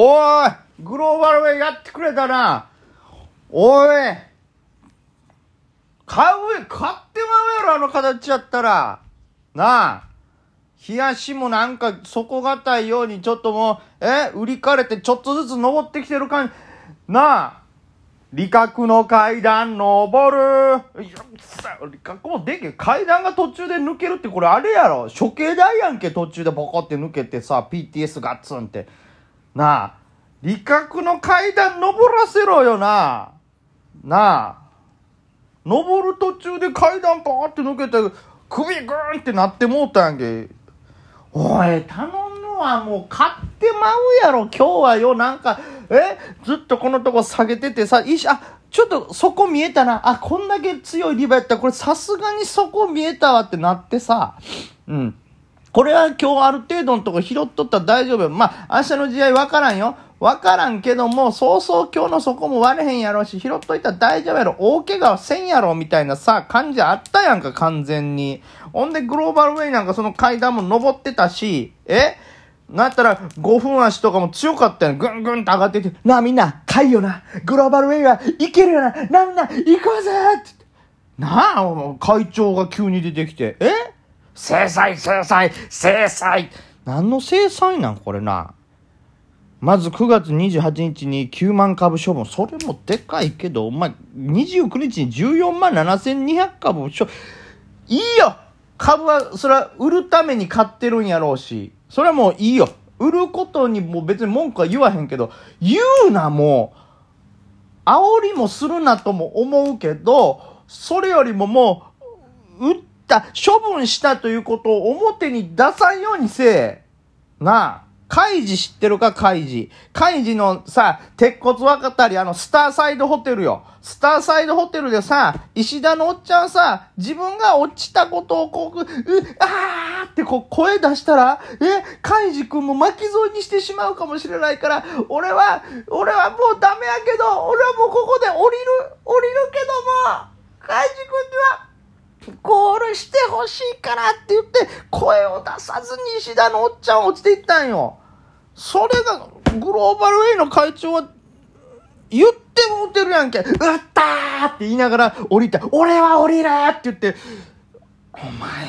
おいグローバルウェイやってくれたな。おい買う買ってまうやろあの形やったら。なあ冷やしもなんか底堅いようにちょっともうえ売りかれてちょっとずつ登ってきてる感じ。なあ理学の階段登る。いやさ理学もでけ階段が途中で抜けるってこれあれやろ。処刑台やんけ途中でボコって抜けてさ PTS ガッツンって。なあ。理学の階段登らせろよな。なあ。登る途中で階段パーって抜けて首グーンってなってもうたやんけ。おい頼むわもう買ってまうやろ。今日はよ。なんかえ？ずっとこのとこ下げててさいいしあちょっとそこ見えたな。あこんだけ強いリバやったらこれさすがにそこ見えたわってなってさ。うん。これは今日ある程度のとこ拾っとったら大丈夫よ。まあ、明日の試合分からんよ。分からんけども、そうそう今日のそこも割れへんやろうし、拾っといたら大丈夫やろ。大怪我はせんやろ、みたいなさ、感じあったやんか、完全に。ほんで、グローバルウェイなんかその階段も登ってたし、え？なったら、5分足とかも強かったやん。ぐんぐんと上がってて、なあみんな、かいよな。グローバルウェイはいけるよな。なあみんな、行こうぜって。なあ、会長が急に出てきて、え？制裁、制裁、制裁。何の制裁なんこれな。まず9月28日に9万株処分。それもでかいけど、お前、29日に14万7200株処いいよ株は、それは売るために買ってるんやろうし。それはもういいよ。売ることにも別に文句は言わへんけど、言うな、もう。煽りもするなとも思うけど、それよりももう、売った、処分したということを表に出さんようにせえ。なあ。カイジ知ってるか、カイジ。カイジのさ、鉄骨若たり、あの、スターサイドホテルよ。スターサイドホテルでさ、石田のおっちゃんさ、自分が落ちたことをこう、う、あーってこう声出したら、え、カイジ君も巻き添えにしてしまうかもしれないから、俺は、俺はもうダメやけど、俺はもうここで降りる、降りるけども、カイジ君には、ゴールしてほしいからって言って、声を出さずに石田のおっちゃん落ちていったんよ。それが、グローバルウェイの会長は、言ってもうてるやんけ。うったーって言いながら降りた。俺は降りるって言って、お前、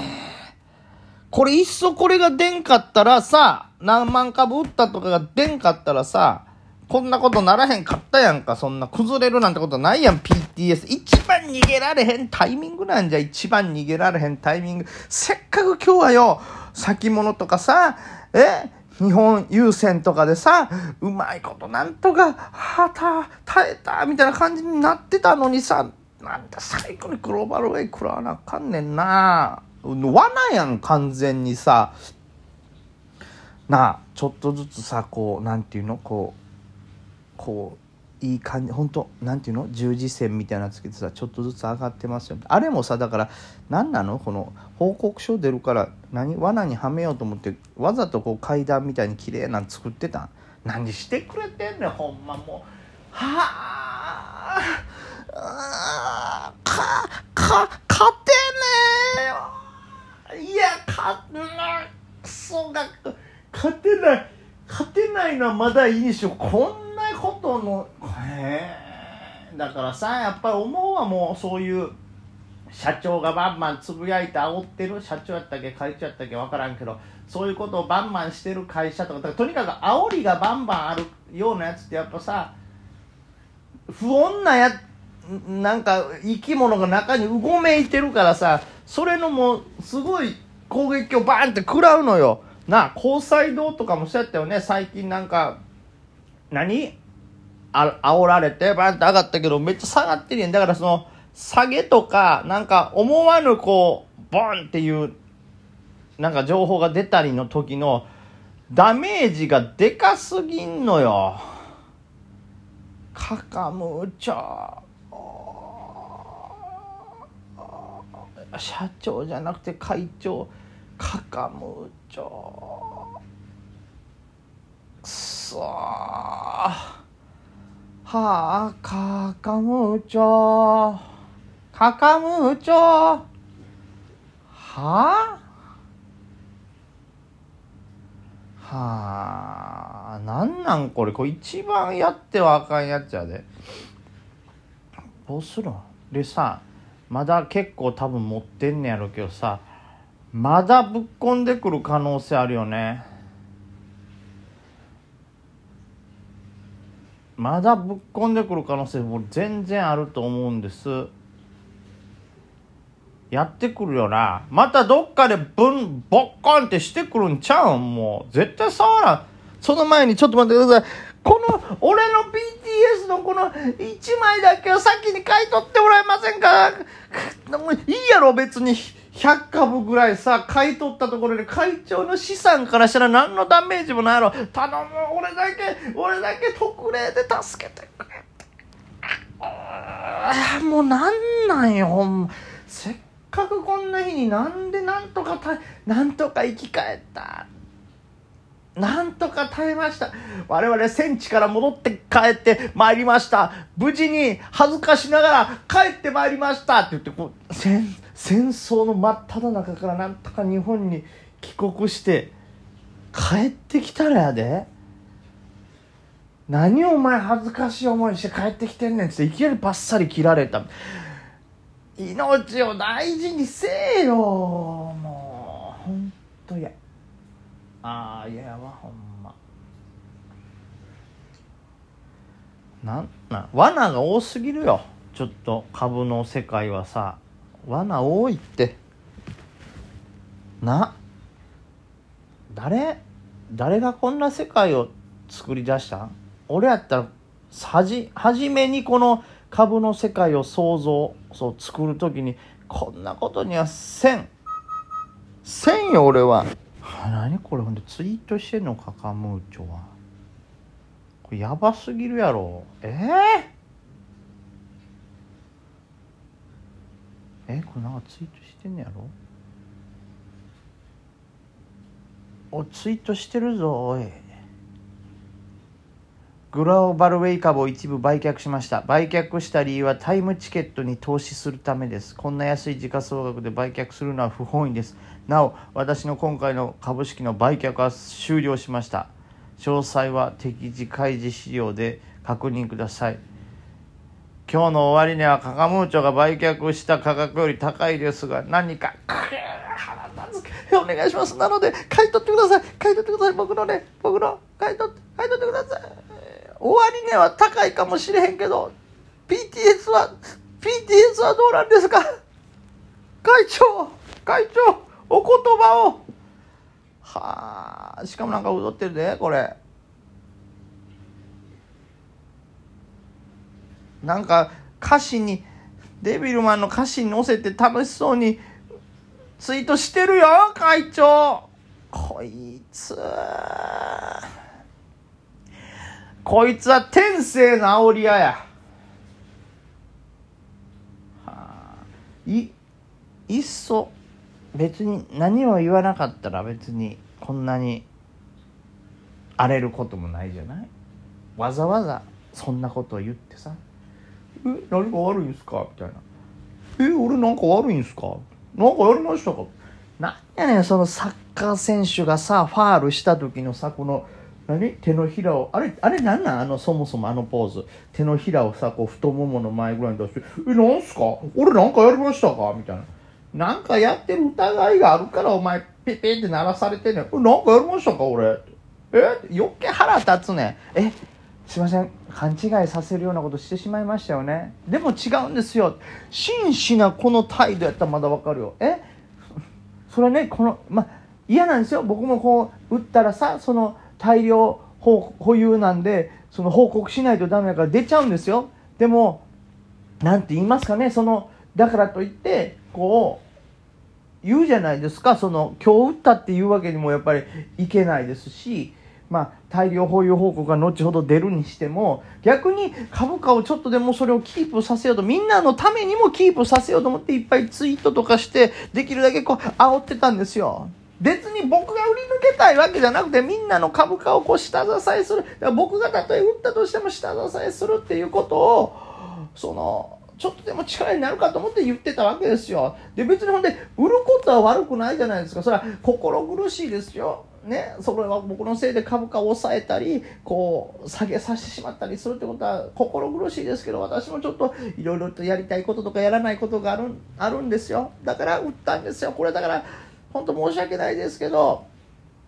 これいっそこれが出んかったらさ、何万株売ったとかが出んかったらさ、こんなことならへんかったやんか。そんな崩れるなんてことないやん、PTS。一番逃げられへんタイミングなんじゃ、一番逃げられへんタイミング。せっかく今日はよ、先物とかさ、え日本郵船とかでさ、うまいことなんとか、はた、耐えた、みたいな感じになってたのにさ、なんだ最後にグローバルウェイ食らわなあかんねんな。罠やん、完全にさ。なあ、ちょっとずつさ、こう、なんていうの、こう、こういい感じ本当なんていうの？十字線みたいなつけてさちょっとずつ上がってますよ。あれもさだから何なの？この報告書出るから何？罠にはめようと思ってわざとこう階段みたいに綺麗なん作ってたん？何してくれてんねんほんまもう。はあかか勝てねえよ。いや勝てない。クソが勝てない。勝てないのはまだいいでしょ。こんなこの。へえだからさやっぱり思うわもうそういう社長がバンバンつぶやいて煽ってる社長やったっけ会長やったっけ分からんけどそういうことをバンバンしてる会社とかだからとにかく煽りがバンバンあるようなやつってやっぱさ不穏なやなんか生き物が中にうごめいてるからさそれのもうすごい攻撃をバーンって食らうのよ。なあ高裁堂とかもそうやったよね。最近なんか何？あ煽られてバンって上がったけどめっちゃ下がってるやん。だからその下げとかなんか思わぬこうボンっていうなんか情報が出たりの時のダメージがでかすぎんのよ。かかむちゃ社長じゃなくて会長。かかむちゃくそー。はあかかむちょ。かかむちょ。はあはあなんなんこれ。これ一番やってはあかんやつやで。どうするん？でさまだ結構多分持ってんねやろうけどさまだぶっこんでくる可能性あるよね。まだぶっこんでくる可能性も全然あると思うんです。やってくるよな。またどっかでブンボッコンってしてくるんちゃうんもう。絶対触らん。その前にちょっと待ってください。この俺の BTS のこの1枚だけを先に買い取ってもらえませんか？いいやろ別に。100株ぐらいさ買い取ったところで会長の資産からしたら何のダメージもないやろ。頼む俺だけ俺だけ特例で助けてくれ。あもうなんなんよほんま。せっかくこんな日になんでなんとかたなんとか生き返った。なんとか耐えました。我々戦地から戻って帰ってまいりました。無事に恥ずかしながら帰ってまいりました。って言ってこう戦戦争の真っ只中からなんとか日本に帰国して帰ってきたらやで。何お前恥ずかしい思いして帰ってきてんねんっていきなりバッサリ切られた。命を大事にせえよもうほんとや。ああいやわほんまなんな罠が多すぎるよちょっと株の世界はさ罠多いって。な。誰誰がこんな世界を作り出した？ん俺やったらはじ初めにこの株の世界を創造そう作る時にこんなことにはせん。せんよ俺は。何これ？ほんでツイートしてんのかカムーチョは。これやばすぎるやろ。えー、えこれなんかツイートしてんのやろ？おツイートしてるぞおい。グローバルウェイ株を一部売却しました。売却した理由はタイムチケットに投資するためです。こんな安い時価総額で売却するのは不本意です。なお私の今回の株式の売却は終了しました。詳細は適時開示資料で確認ください。今日の終わりにはカカムーチョが売却した価格より高いですが何か腹立つお願いします。なので買い取ってください。買い取ってください。僕のね僕の買い取って買い取ってください。終わり値は高いかもしれへんけど PTS は PTS はどうなんですか？会長会長お言葉を。はあしかもなんか踊ってるでこれ。なんか歌詞にデビルマンの歌詞に載せて楽しそうにツイートしてるよ会長。こいつ。こいつは天性の煽り屋や。いいっそ別に何を言わなかったら別にこんなに荒れることもないじゃない？わざわざそんなことを言ってさ「え何か悪いんすか?」みたいな「え俺なんか悪いんすか？なんかやりましたか?」なんやねんそのサッカー選手がさファールした時のさこの何？手のひらをあれあれなんなん？あのそもそもあのポーズ手のひらをさこう太ももの前ぐらいに出して「えなんすか？俺なんかやりましたか?」みたいな。なんかやってる疑いがあるからお前ピピって鳴らされてんねん。なんかやりましたか？俺。え？余計腹立つねん。え？すいません勘違いさせるようなことしてしまいましたよね。でも違うんですよ。真摯なこの態度やったらまだわかるよ。え？それねこのま嫌なんですよ。僕もこう打ったらさその大量保有なんでその報告しないとダメだから出ちゃうんですよ。でも何て言いますかね。そのだからといってこう言うじゃないですか。その今日打ったっていうわけにもやっぱりいけないですしまあ、大量保有報告が後ほど出るにしても逆に株価をちょっとでもそれをキープさせようとみんなのためにもキープさせようと思っていっぱいツイートとかしてできるだけこう煽ってたんですよ。別に僕が売り抜けたいわけじゃなくてみんなの株価をこう下支えする僕がたとえ売ったとしても下支えするっていうことをそのちょっとでも力になるかと思って言ってたわけですよ。で、別にほんで、売ることは悪くないじゃないですか。それは心苦しいですよ。ね、それは僕のせいで株価を抑えたりこう下げさせてしまったりするってことは心苦しいですけど私もちょっといろいろとやりたいこととかやらないことがあるあるんですよ。だから売ったんですよ。これだから本当申し訳ないですけど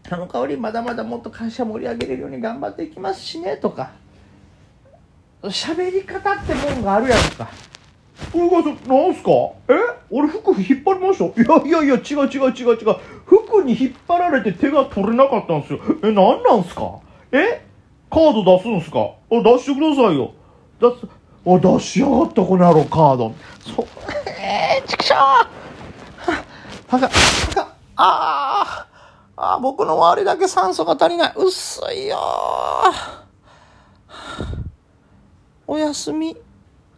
あの香りまだまだもっと会社盛り上げれるように頑張っていきますしねとか喋り方ってもんがあるやんか。なんすか？え？俺服引っ張りました？いやいやいや、違う違う違う違う。服に引っ張られて手が取れなかったんですよ。え、なんなんすか？え？カード出すんすか？あ、出してくださいよ。出す、あ、出しやがった、この野郎、カード。そ、えー、ちくしょうは、はか、はか、あーあー、僕の周りだけ酸素が足りない。薄いよおやすみ。